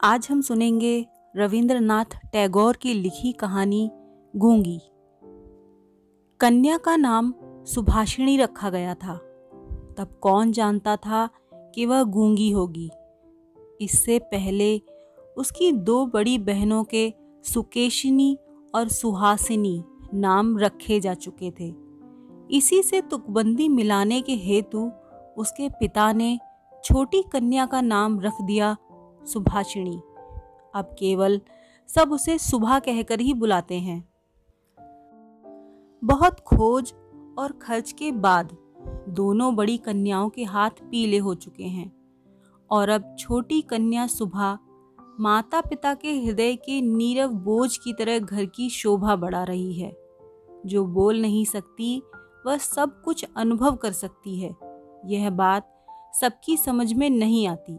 आज हम सुनेंगे रविंद्रनाथ टैगोर की लिखी कहानी गूँगी। कन्या का नाम सुभाषिणी रखा गया था। तब कौन जानता था कि वह गूँगी होगी? इससे पहले उसकी दो बड़ी बहनों के सुकेशिनी और सुहासिनी नाम रखे जा चुके थे। इसी से तुकबंदी मिलाने के हेतु उसके पिता ने छोटी कन्या का नाम रख दिया सुभाषिणी। अब केवल सब उसे सुबह कहकर ही बुलाते हैं। बहुत खोज और खर्च के बाद दोनों बड़ी कन्याओं के हाथ पीले हो चुके हैं और अब छोटी कन्या सुबह माता पिता के हृदय के नीरव बोझ की तरह घर की शोभा बढ़ा रही है। जो बोल नहीं सकती, वह सब कुछ अनुभव कर सकती है। यह बात सबकी समझ में नहीं आती।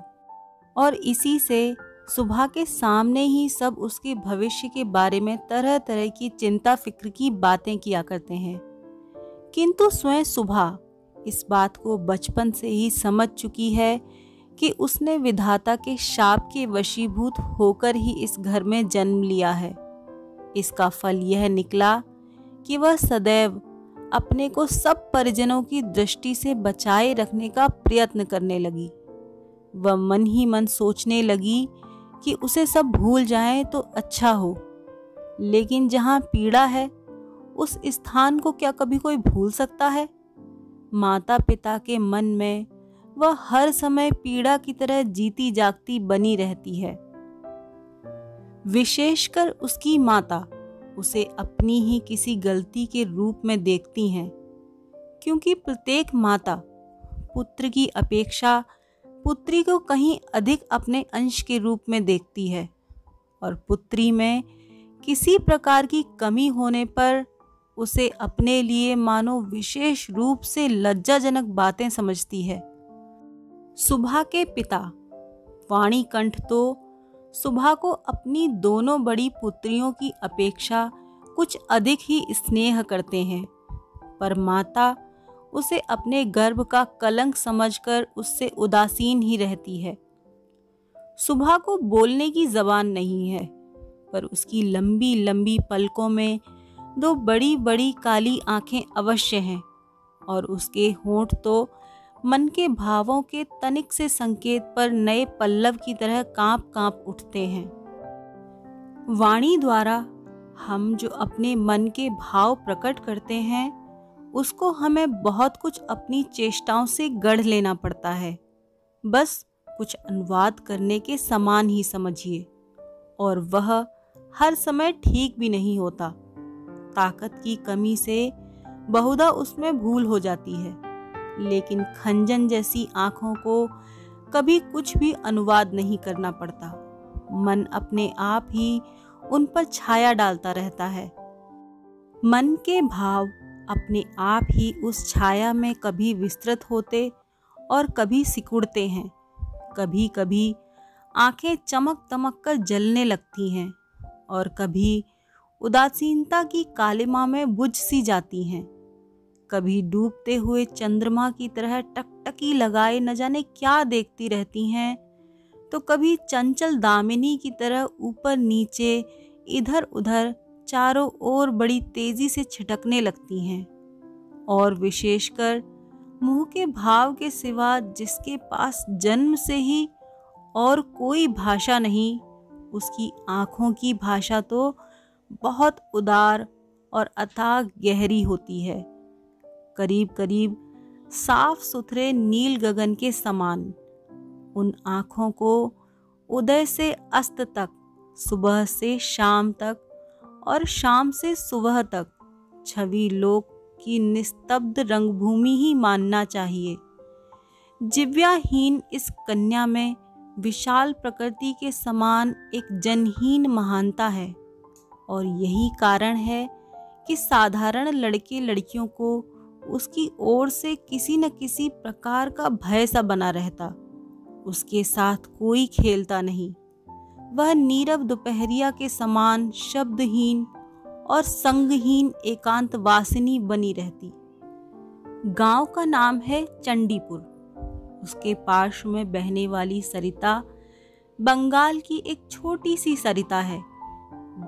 और इसी से सुबह के सामने ही सब उसके भविष्य के बारे में तरह तरह की चिंता फ़िक्र की बातें किया करते हैं। किंतु स्वयं सुबह इस बात को बचपन से ही समझ चुकी है कि उसने विधाता के शाप के वशीभूत होकर ही इस घर में जन्म लिया है। इसका फल यह निकला कि वह सदैव अपने को सब परिजनों की दृष्टि से बचाए रखने का प्रयत्न करने लगी। वह मन ही मन सोचने लगी कि उसे सब भूल जाए तो अच्छा हो। लेकिन जहाँ पीड़ा है, उस स्थान को क्या कभी कोई भूल सकता है? माता पिता के मन में वह हर समय पीड़ा की तरह जीती जागती बनी रहती है। विशेषकर उसकी माता उसे अपनी ही किसी गलती के रूप में देखती हैं, क्योंकि प्रत्येक माता पुत्र की अपेक्षा पुत्री को कहीं अधिक अपने अंश के रूप में देखती है और पुत्री में किसी प्रकार की कमी होने पर उसे अपने लिए मानो विशेष रूप से लज्जाजनक बातें समझती है। सुबह के पिता, वाणी कंठ तो सुबह को अपनी दोनों बड़ी पुत्रियों की अपेक्षा कुछ अधिक ही स्नेह करते हैं, पर माता उसे अपने गर्भ का कलंक समझकर उससे उदासीन ही रहती है। सुबह को बोलने की जबान नहीं है, पर उसकी लंबी लंबी पलकों में दो बड़ी बड़ी काली आँखें अवश्य हैं और उसके होंठ तो मन के भावों के तनिक से संकेत पर नए पल्लव की तरह काँप काँप उठते हैं। वाणी द्वारा हम जो अपने मन के भाव प्रकट करते हैं उसको हमें बहुत कुछ अपनी चेष्टाओं से गढ़ लेना पड़ता है। बस कुछ अनुवाद करने के समान ही समझिए। और वह हर समय ठीक भी नहीं होता। ताकत की कमी से बहुधा उसमें भूल हो जाती है। लेकिन खंजन जैसी आँखों को कभी कुछ भी अनुवाद नहीं करना पड़ता। मन अपने आप ही उन पर छाया डालता रहता है। मन के भाव अपने आप ही उस छाया में कभी विस्तृत होते और कभी सिकुड़ते हैं। कभी कभी आँखें चमक दमक कर जलने लगती हैं और कभी उदासीनता की कालिमा में बुझ सी जाती हैं। कभी डूबते हुए चंद्रमा की तरह टकटकी लगाए न जाने क्या देखती रहती हैं तो कभी चंचल दामिनी की तरह ऊपर नीचे इधर उधर चारों ओर बड़ी तेज़ी से छिटकने लगती हैं और विशेषकर मुँह के भाव के सिवा जिसके पास जन्म से ही और कोई भाषा नहीं, उसकी आँखों की भाषा तो बहुत उदार और अथाह गहरी होती है। करीब करीब साफ़ सुथरे नील गगन के समान उन आँखों को उदय से अस्त तक, सुबह से शाम तक और शाम से सुबह तक। छवि लोक की निस्तब्ध रंगभूमि ही मानना चाहिए। जिव्याहीन इस कन्या में विशाल प्रकृति के समान एक जनहीन महानता है और यही कारण है कि साधारण लड़के लड़कियों को उसकी ओर से किसी न किसी प्रकार का भय सा बना रहता। उसके साथ कोई खेलता नहीं। वह नीरव दोपहरिया के समान शब्दहीन और संगहीन एकांत वासिनी बनी रहती। गाँव का नाम है चंडीपुर। उसके पार्श्व में बहने वाली सरिता बंगाल की एक छोटी सी सरिता है।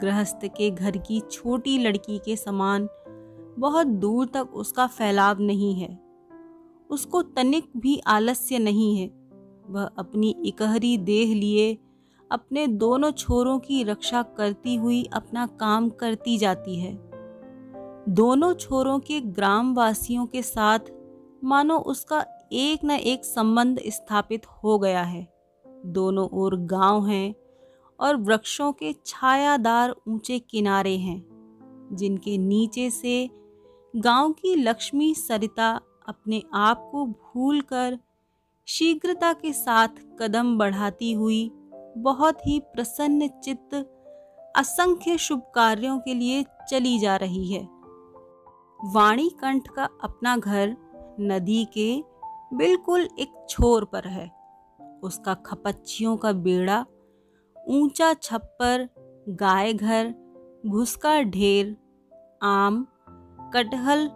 गृहस्थ के घर की छोटी लड़की के समान बहुत दूर तक उसका फैलाव नहीं है। उसको तनिक भी आलस्य नहीं है। वह अपनी इकहरी देह लिए अपने दोनों छोरों की रक्षा करती हुई अपना काम करती जाती है। दोनों छोरों के ग्रामवासियों के साथ मानो उसका एक न एक संबंध स्थापित हो गया है। दोनों ओर गाँव हैं और वृक्षों के छायादार ऊँचे किनारे हैं, जिनके नीचे से गाँव की लक्ष्मी सरिता अपने आप को भूलकर शीघ्रता के साथ कदम बढ़ाती हुई बहुत ही प्रसन्न चित्त असंख्य शुभ कार्यों के लिए चली जा रही है। वाणी कंठ का अपना घर नदी के बिल्कुल एक छोर पर है। उसका खपच्चियों का बेड़ा, ऊँचा छप्पर गाय घर भूसका ढेर, आम, कटहल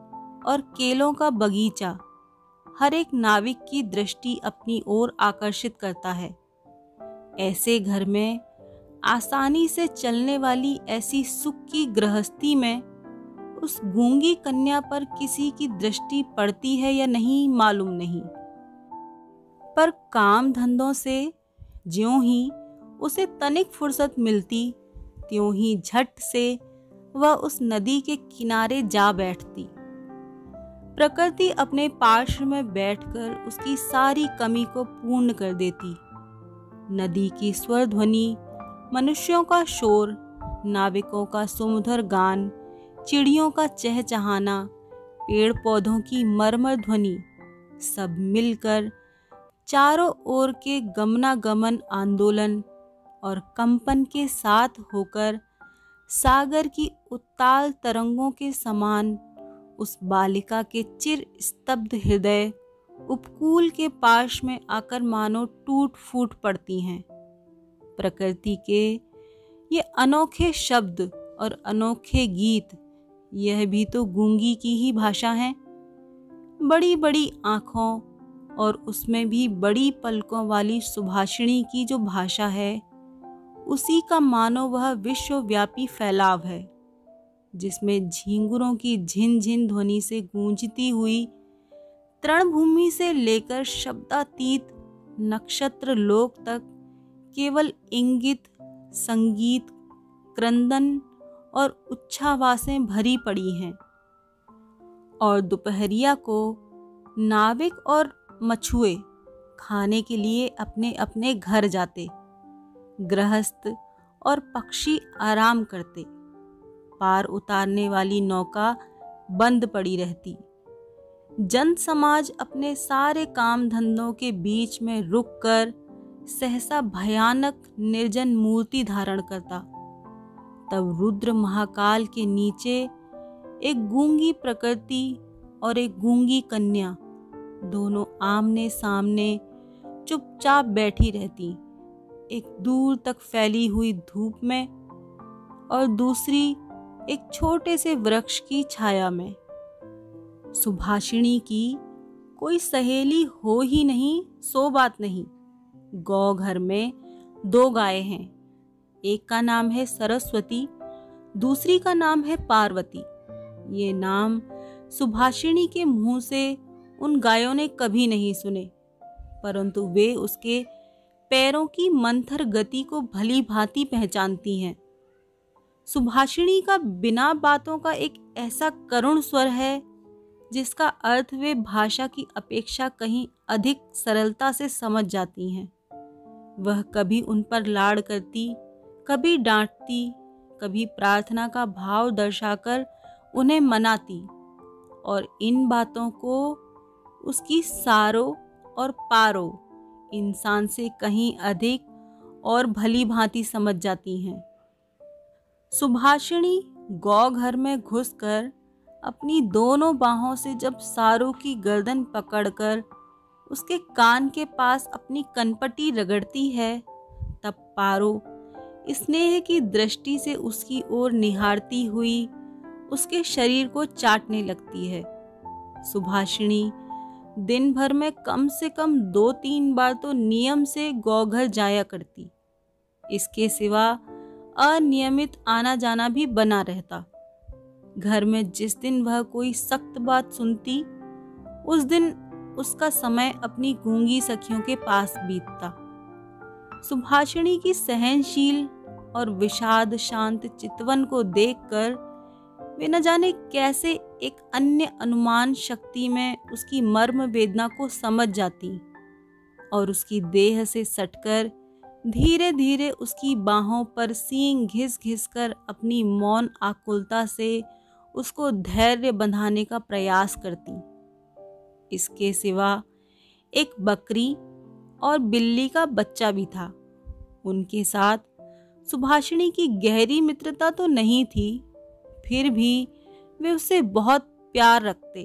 और केलों का बगीचा हर एक नाविक की दृष्टि अपनी ओर आकर्षित करता है। ऐसे घर में आसानी से चलने वाली ऐसी सुख की गृहस्थी में उस गूँगी कन्या पर किसी की दृष्टि पड़ती है या नहीं, मालूम नहीं। पर काम धंधों से ज्यों ही उसे तनिक फुर्सत मिलती, त्यों ही झट से वह उस नदी के किनारे जा बैठती। प्रकृति अपने पार्श्व में बैठकर उसकी सारी कमी को पूर्ण कर देती। नदी की स्वर ध्वनि मनुष्यों का शोर, नाविकों का सुमधुर गान, चिड़ियों का चहचहाना पेड़ पौधों की मरमर ध्वनि, सब मिलकर चारों ओर के गमनागमन आंदोलन और कंपन के साथ होकर सागर की उत्ताल तरंगों के समान उस बालिका के चिर स्तब्ध हृदय उपकूल के पाश में आकर मानो टूट फूट पड़ती हैं। प्रकृति के ये अनोखे शब्द और अनोखे गीत, यह भी तो गूँगी की ही भाषा है। बड़ी बड़ी आँखों और उसमें भी बड़ी पलकों वाली सुभाषिणी की जो भाषा है, उसी का मानो वह विश्वव्यापी फैलाव है, जिसमें झींगुरों की झिन झिन ध्वनि से गूंजती हुई तृणभूमि से लेकर शब्दातीत नक्षत्र लोक तक केवल इंगित, संगीत, क्रंदन और उच्छावासें भरी पड़ी हैं। और दोपहरिया को नाविक और मछुए खाने के लिए अपने अपने घर जाते, गृहस्थ और पक्षी आराम करते। पार उतारने वाली नौका बंद पड़ी रहती। जन समाज अपने सारे काम धंधों के बीच में रुककर सहसा भयानक निर्जन मूर्ति धारण करता। तब रुद्र महाकाल के नीचे एक गूँगी प्रकृति और एक गूँगी कन्या दोनों आमने सामने चुपचाप बैठी रहती। एक दूर तक फैली हुई धूप में और दूसरी एक छोटे से वृक्ष की छाया में। सुभाषिणी की, कोई सहेली हो ही नहीं, सो बात नहीं। गौ घर में दो गाय हैं। एक का नाम है सरस्वती, दूसरी का नाम है पार्वती। ये नाम सुभाषिणी के मुँह से उन गायों ने कभी नहीं सुने। परंतु वे उसके पैरों की मंथर गति को भली भांति पहचानती हैं। सुभाषिणी का बिना बातों का एक ऐसा करुण स्वर है जिसका अर्थ वे भाषा की अपेक्षा कहीं अधिक सरलता से समझ जाती हैं। वह कभी उन पर लाड़ करती, कभी डांटती, कभी प्रार्थना का भाव दर्शाकर उन्हें मनाती और इन बातों को उसकी सारो और पारो, इंसान से कहीं अधिक और भली भांति समझ जाती हैं। सुभाषिणी गौ घर में घुसकर अपनी दोनों बाहों से जब सारू की गर्दन पकड़कर उसके कान के पास अपनी कनपटी रगड़ती है, तब पारो स्नेह की दृष्टि से उसकी ओर निहारती हुई उसके शरीर को चाटने लगती है। सुभाषिणी दिन भर में कम से कम दो तीन बार तो नियम से गौघर जाया करती। इसके सिवा अनियमित आना जाना भी बना रहता। घर में जिस दिन वह कोई सख्त बात सुनती, उस दिन उसका समय अपनी गूँगी सखियों के पास बीतता। सुभाषिणी की सहनशील और विषाद शांत चितवन को देखकर वे न जाने कैसे एक अन्य अनुमान शक्ति में उसकी मर्म वेदना को समझ जाती और उसकी देह से सटकर धीरे धीरे उसकी बाहों पर सींग घिस घिस कर अपनी मौन आकुलता से उसको धैर्य बंधाने का प्रयास करती। इसके सिवा एक बकरी और बिल्ली का बच्चा भी था। उनके साथ सुभाषिणी की गहरी मित्रता तो नहीं थी, फिर भी वे उसे बहुत प्यार रखते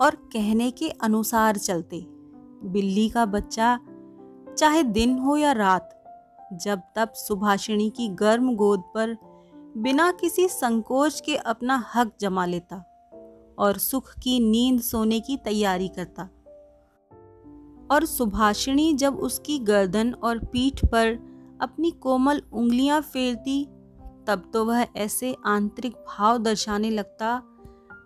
और कहने के अनुसार चलते। बिल्ली का बच्चा चाहे दिन हो या रात, जब तब सुभाषिणी की गर्म गोद पर बिना किसी संकोच के अपना हक जमा लेता और सुख की नींद सोने की तैयारी करता। और सुभाषिणी जब उसकी गर्दन और पीठ पर अपनी कोमल उंगलियाँ फेरती, तब तो वह ऐसे आंतरिक भाव दर्शाने लगता,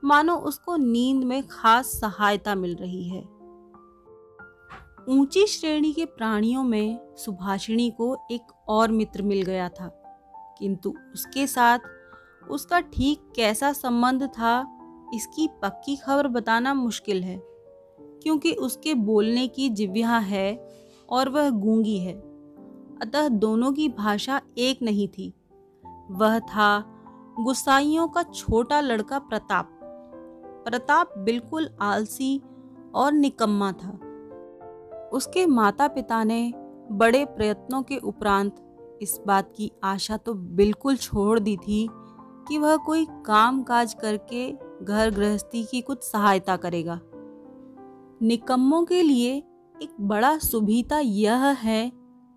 मानो उसको नींद में खास सहायता मिल रही है। ऊँची श्रेणी के प्राणियों में सुभाषिणी को एक और मित्र मिल गया था। किंतु उसके साथ उसका ठीक कैसा संबंध था, इसकी पक्की खबर बताना मुश्किल है, क्योंकि उसके बोलने की जिव्या है और वह गूँगी है। अतः दोनों की भाषा एक नहीं थी। वह था गुस्साइयों का छोटा लड़का प्रताप। प्रताप बिल्कुल आलसी और निकम्मा था। उसके माता पिता ने बड़े प्रयत्नों के उपरांत इस बात की आशा तो बिल्कुल छोड़ दी थी कि वह कोई काम काज करके घर गृहस्थी की कुछ सहायता करेगा। निकम्मों के लिए एक बड़ा सुभीता यह है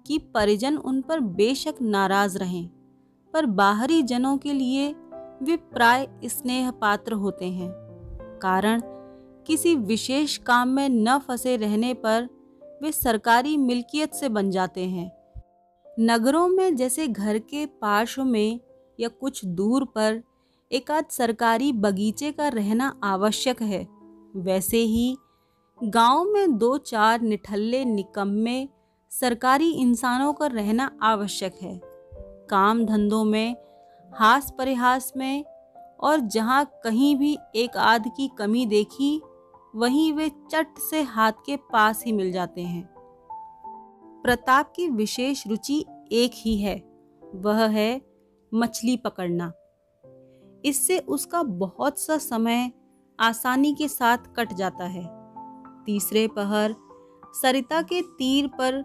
कि परिजन उन पर बेशक नाराज़ रहें, पर बाहरी जनों के लिए वे प्राय स्नेह पात्र होते हैं। कारण, किसी विशेष काम में न फंसे रहने पर वे सरकारी मिल्कियत से बन जाते हैं। नगरों में जैसे घर के पार्श्व में या कुछ दूर पर एक आध सरकारी बगीचे का रहना आवश्यक है। वैसे ही गाँव में दो चार निठल्ले निकम्मे सरकारी इंसानों का रहना आवश्यक है। काम धंधों में, हास परिहास में और जहाँ कहीं भी एक आध की कमी देखी, वहीं वे चट से हाथ के पास ही मिल जाते हैं। प्रताप की विशेष रुचि एक ही है, वह है मछली पकड़ना। इससे उसका बहुत सा समय आसानी के साथ कट जाता है। तीसरे पहर, सरिता के तीर पर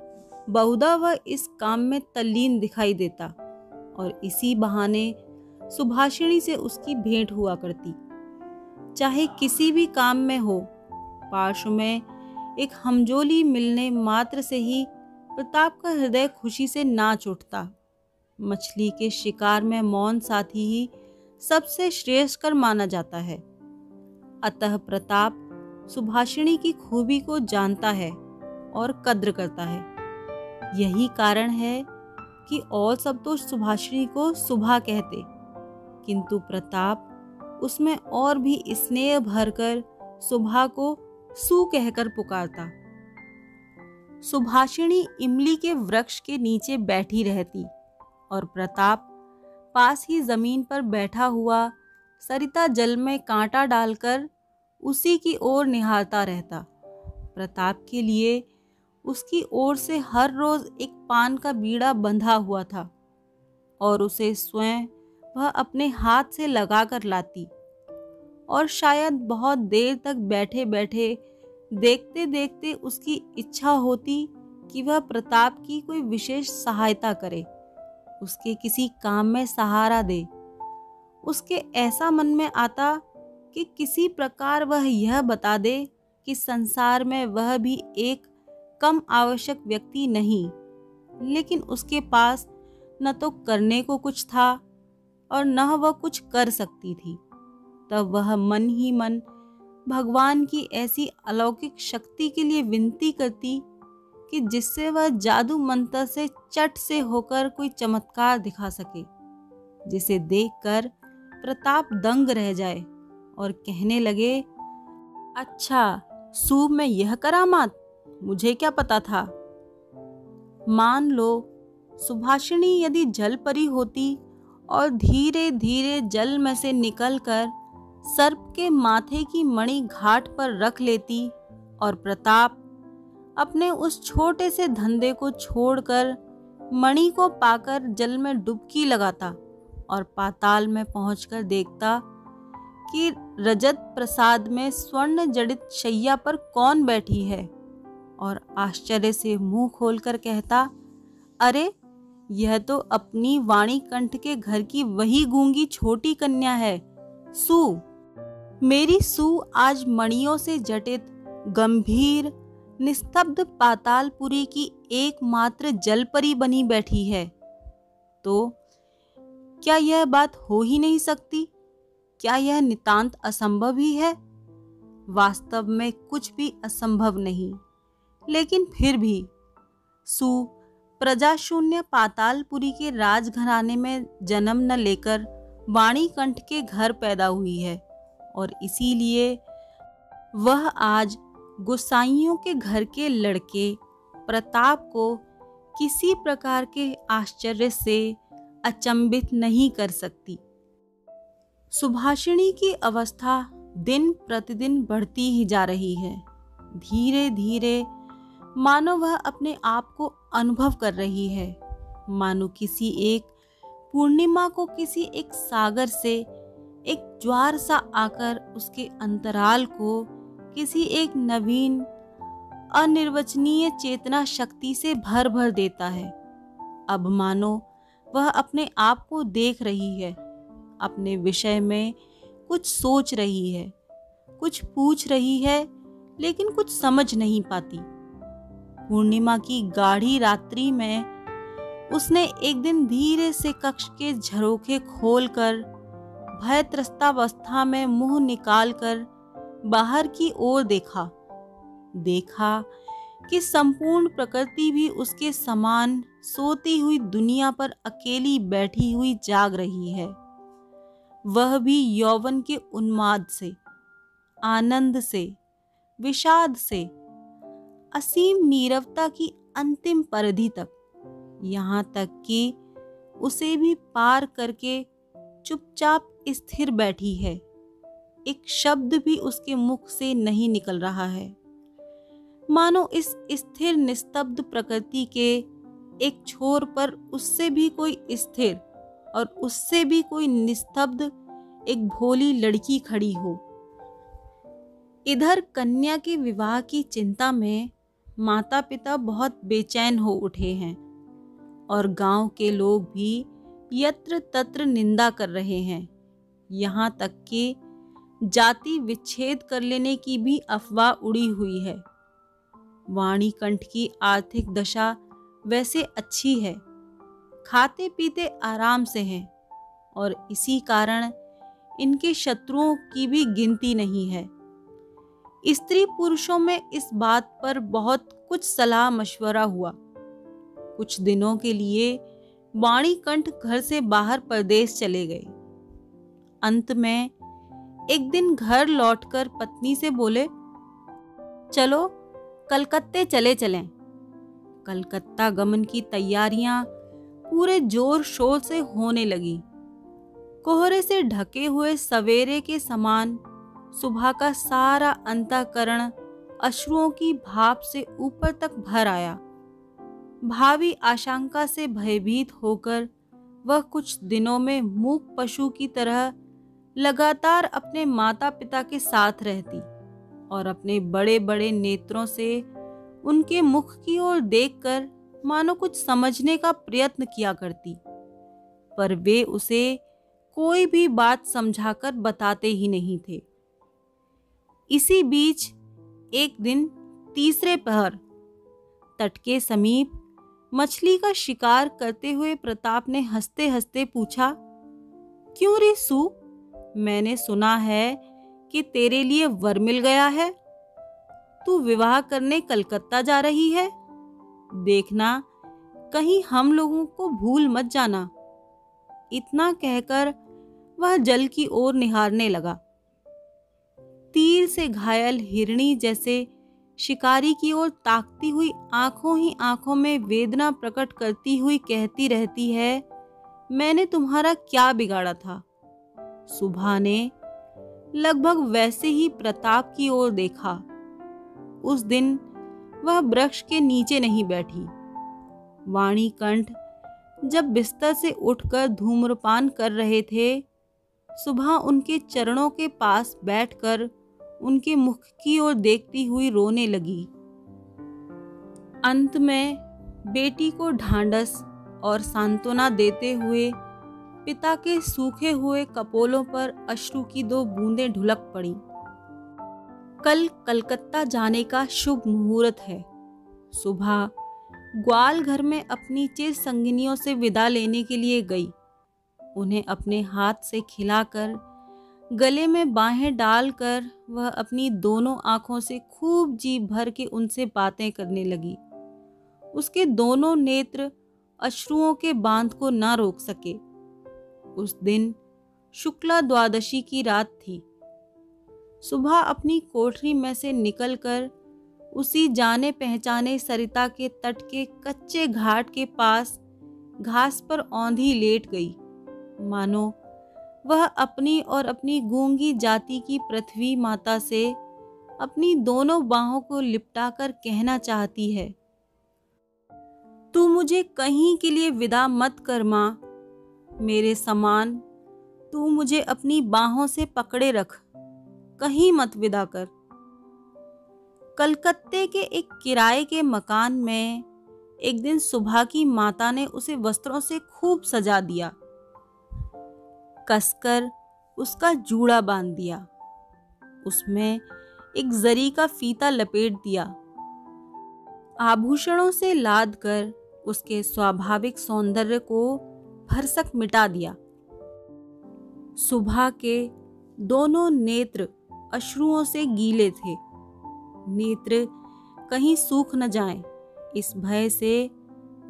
बहुधा वह इस काम में तल्लीन दिखाई देता और इसी बहाने सुभाषिणी से उसकी भेंट हुआ करती। चाहे किसी भी काम में हो, पार्श्व में एक हमजोली मिलने मात्र से ही प्रताप का हृदय खुशी से नाच उठता मछली के शिकार में मौन साथी ही सबसे श्रेष्ठ कर माना जाता है। अतः प्रताप सुभाषिणी की खूबी को जानता है और कद्र करता है। यही कारण है कि और सब तो सुभाषिणी को सुबह कहते, किंतु प्रताप उसमें और भी स्नेह भरकर सुबह को सु कहकर पुकारता। सुभाषिणी इमली के वृक्ष के नीचे बैठी रहती और प्रताप पास ही ज़मीन पर बैठा हुआ सरिता जल में कांटा डालकर उसी की ओर निहारता रहता। प्रताप के लिए उसकी ओर से हर रोज एक पान का बीड़ा बंधा हुआ था और उसे स्वयं वह अपने हाथ से लगा कर लाती और शायद बहुत देर तक बैठे बैठे देखते देखते उसकी इच्छा होती कि वह प्रताप की कोई विशेष सहायता करे। उसके किसी काम में सहारा दे। उसके ऐसा मन में आता कि किसी प्रकार वह यह बता दे कि संसार में वह भी एक कम आवश्यक व्यक्ति नहीं, लेकिन उसके पास न तो करने को कुछ था और न वह कुछ कर सकती थी। तब वह मन ही मन भगवान की ऐसी अलौकिक शक्ति के लिए विनती करती कि जिससे वह जादू मंत्र से चट से होकर कोई चमत्कार दिखा सके, जिसे देखकर प्रताप दंग रह जाए और कहने लगे अच्छा सूब में यह करामात मुझे क्या पता था? मान लो, सुभाषिणी यदि जल परी होती और धीरे धीरे जल में से निकलकर सर्प के माथे की मणि घाट पर रख लेती और प्रताप अपने उस छोटे से धंधे को छोड़कर मणि को पाकर जल में डुबकी लगाता और पाताल में पहुंचकर देखता कि रजत प्रसाद में स्वर्ण जड़ित शैया पर कौन बैठी है और आश्चर्य से मुँह खोलकर कहता, अरे, यह तो अपनी वाणी कंठ के घर की वही गूँगी छोटी कन्या है। सु मेरी सु आज मणियों से जटित, गंभीर, निस्तब्ध पातालपुरी की एकमात्र जलपरी बनी बैठी है। तो क्या यह बात हो ही नहीं सकती? क्या यह नितांत असंभव ही है? वास्तव में कुछ भी असंभव नहीं। लेकिन फिर भी, सु प्रजाशून्य पातालपुरी के राजघराने में जन्म न लेकर वाणी कंठ के घर पैदा हुई है। और इसीलिए वह आज गोसाइयों के घर के लड़के प्रताप को किसी प्रकार के आश्चर्य से अचंभित नहीं कर सकती। सुभाषिणी की अवस्था दिन प्रतिदिन बढ़ती ही जा रही है। धीरे धीरे मानो वह अपने आप को अनुभव कर रही है। मानो किसी एक पूर्णिमा को किसी एक सागर से एक ज्वार सा आकर उसके अंतराल को किसी एक नवीन, अनिर्वचनीय चेतना शक्ति से भर भर देता है। अब मानो, वह अपने आप को देख रही है, अपने विषय में कुछ सोच रही है, कुछ पूछ रही है, लेकिन कुछ समझ नहीं पाती। पूर्णिमा की गाढ़ी रात्रि में उसने एक दिन धीरे से कक्ष के झरोखे खोलकर भय त्रस्तावस्था में मुँह निकालकर बाहर की ओर देखा। देखा कि संपूर्ण प्रकृति भी उसके समान सोती हुई दुनिया पर अकेली बैठी हुई जाग रही है। वह भी यौवन के उन्माद से, आनंद से, विषाद से, असीम नीरवता की अंतिम परिधि तक। यहाँ तक कि उसे भी पार करके चुपचाप स्थिर बैठी है। एक शब्द भी उसके मुख से नहीं निकल रहा है। मानो इस स्थिर निस्तब्ध प्रकृति के एक छोर पर उससे भी कोई स्थिर और उससे भी कोई निस्तब्ध एक भोली लड़की खड़ी हो। इधर कन्या के विवाह की चिंता में माता पिता बहुत बेचैन हो उठे हैं और गाँव के लोग भी यत्र तत्र निंदा कर रहे हैं। यहाँ तक कि जाति विच्छेद कर लेने की भी अफवाह उड़ी हुई है। वाणी कंठ की आर्थिक दशा वैसे अच्छी है। खाते पीते आराम से हैं और इसी कारण इनके शत्रुओं की भी गिनती नहीं है। स्त्री पुरुषों में इस बात पर बहुत कुछ सलाह मशवरा हुआ। कुछ दिनों के लिए वाणी कंठ घर से बाहर प्रदेश चले गए। अंत में एक दिन घर लौटकर पत्नी से बोले, चलो, कलकत्ते चले चलें। कलकत्ता गमन की तैयारियाँ पूरे ज़ोर शोर से होने लगी। कोहरे से ढके हुए सवेरे के समान सुबह का सारा अंतकरण अश्रुओं की भाप से ऊपर तक भर आया। भावी आशंका से भयभीत होकर वह कुछ दिनों में मूक पशु की तरह लगातार अपने माता पिता के साथ रहती और अपने बड़े बड़े नेत्रों से उनके मुख की ओर देखकर मानो कुछ समझने का प्रयत्न किया करती। पर वे उसे कोई भी बात समझाकर बताते ही नहीं थे। इसी बीच एक दिन तीसरे पहर तट के समीप मछली का शिकार करते हुए प्रताप ने हँसते हँसते पूछा, क्यों रे सू? मैंने सुना है कि तेरे लिए वर मिल गया है। तू विवाह करने कलकत्ता जा रही है। देखना, कहीं हम लोगों को भूल मत जाना। इतना कहकर वह जल की ओर निहारने लगा। तीर से घायल हिरणी जैसे शिकारी की ओर ताकती हुई आँखों ही आँखों में वेदना प्रकट करती हुई कहती रहती है, मैंने तुम्हारा क्या बिगाड़ा था? सुबह ने लगभग वैसे ही प्रताप की ओर देखा। उस दिन वह वृक्ष के नीचे नहीं बैठी। वाणी कंठ जब बिस्तर से उठकर धूम्रपान कर रहे थे सुबह उनके चरणों के पास बैठकर उनके मुख की ओर देखती हुई रोने लगी। अंत में बेटी को ढांडस और सांत्वना देते हुए पिता के सूखे हुए कपोलों पर अश्रु की दो बूंदें ढुलक पड़ी। कल कलकत्ता जाने का शुभ मुहूर्त है। सुबह ग्वाल घर में अपनी चिर संगिनियों से विदा लेने के लिए गई। उन्हें अपने हाथ से खिलाकर गले में बाहें डालकर वह अपनी दोनों आँखों से खूब जी भर के उनसे बातें करने लगी। उसके दोनों नेत्र अश्रुओं के बाँध को ना रोक सके। उस दिन शुक्ला द्वादशी की रात थी। सुबह अपनी कोठरी में से निकलकर उसी जाने पहचाने सरिता के तट के कच्चे घाट के पास घास पर औंधी लेट गई। मानो वह अपनी और अपनी गूँगी जाति की पृथ्वी माता से अपनी दोनों बाहों को लिपटाकर कहना चाहती है। तू मुझे कहीं के लिए विदा मत कर माँ। मेरे समान, तू मुझे अपनी बाहों से पकड़े रख। कहीं मत विदा कर। कलकत्ते के एक किराए के मकान में एक दिन सुबह की माता ने उसे वस्त्रों से खूब सजा दिया। कसकर उसका जूड़ा बाँध दिया। उसमें एक जरी का फीता लपेट दिया। आभूषणों से लाद कर उसके स्वाभाविक सौंदर्य को भरसक मिटा दिया। सुबह के दोनों नेत्र अश्रुओं से गीले थे। नेत्र कहीं सूख न जाएँ, इस भय से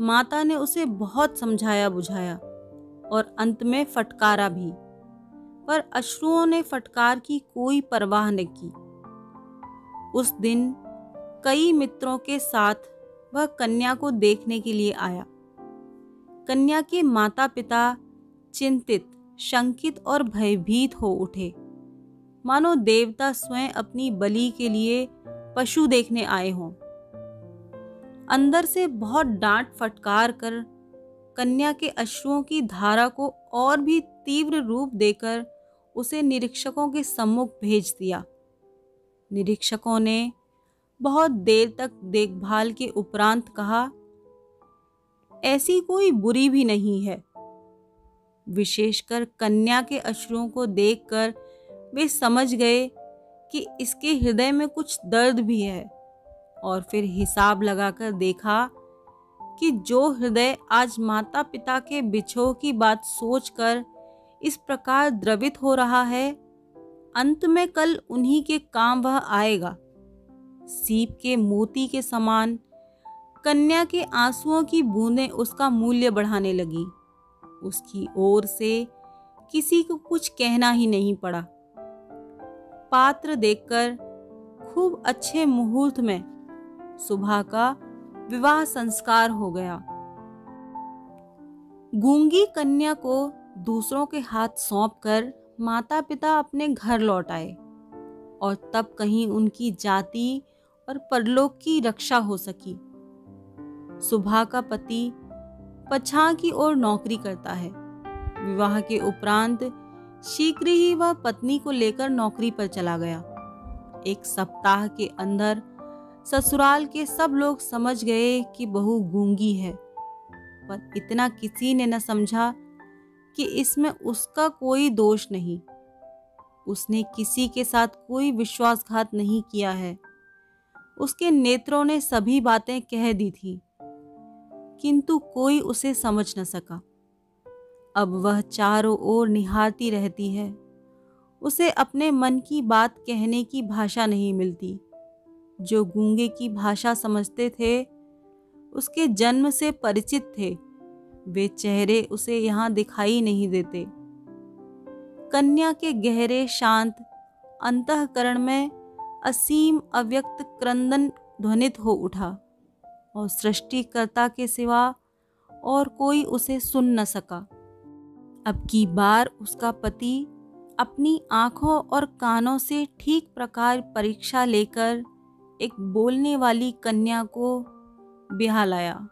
माता ने उसे बहुत समझाया बुझाया और अंत में फटकारा भी। पर अश्रुओं ने फटकार की कोई परवाह न की। उस दिन कई मित्रों के साथ वह कन्या को देखने के लिए आया। कन्या के माता पिता चिंतित, शंकित और भयभीत हो उठे। मानो देवता स्वयं अपनी बलि के लिए पशु देखने आए हों। अंदर से बहुत डांट फटकार कर कन्या के अश्रुओं की धारा को और भी तीव्र रूप देकर उसे निरीक्षकों के सम्मुख भेज दिया। निरीक्षकों ने बहुत देर तक देखभाल के उपरांत कहा, ऐसी कोई बुरी भी नहीं है विशेषकर कन्या के अश्रुओं को देखकर वे समझ गए कि इसके हृदय में कुछ दर्द भी है और फिर हिसाब लगाकर देखा कि जो हृदय आज माता पिता के बिछो की बात सोचकर इस प्रकार द्रवित हो रहा है, अंत में कल उन्हीं के काम वह आएगा। सीप के मोती के समान, कन्या के आंसुओं की बूंदें उसका मूल्य बढ़ाने लगी। उसकी ओर से किसी को कुछ कहना ही नहीं पड़ा। पात्र देखकर खूब अच्छे मुहूर्त में सुबह का विवाह संस्कार हो गया। गूँगी कन्या को दूसरों के हाथ सौंप कर माता पिता अपने घर लौट आए और तब कहीं उनकी जाति और परलोक की रक्षा हो सकी। सुबह का पति पछा की ओर नौकरी करता है। विवाह के उपरांत शीघ्र ही वह पत्नी को लेकर नौकरी पर चला गया। एक सप्ताह के अंदर ससुराल के सब लोग समझ गए कि बहू गूँगी है। पर इतना किसी ने न समझा कि इसमें उसका कोई दोष नहीं। उसने किसी के साथ कोई विश्वासघात नहीं किया है। उसके नेत्रों ने सभी बातें कह दी थी, किंतु कोई उसे समझ न सका। अब वह चारों ओर निहारती रहती है। उसे अपने मन की बात कहने की भाषा नहीं मिलती। जो गूँगे की भाषा समझते थे, उसके जन्म से परिचित थे। वे चेहरे उसे यहाँ दिखाई नहीं देते। कन्या के गहरे शांत अंतकरण में असीम अव्यक्त क्रंदन ध्वनित हो उठा और सृष्टिकर्ता के सिवा और कोई उसे सुन न सका। अब की बार उसका पति अपनी आँखों और कानों से ठीक प्रकार परीक्षा लेकर एक बोलने वाली कन्या को बिहा लाया।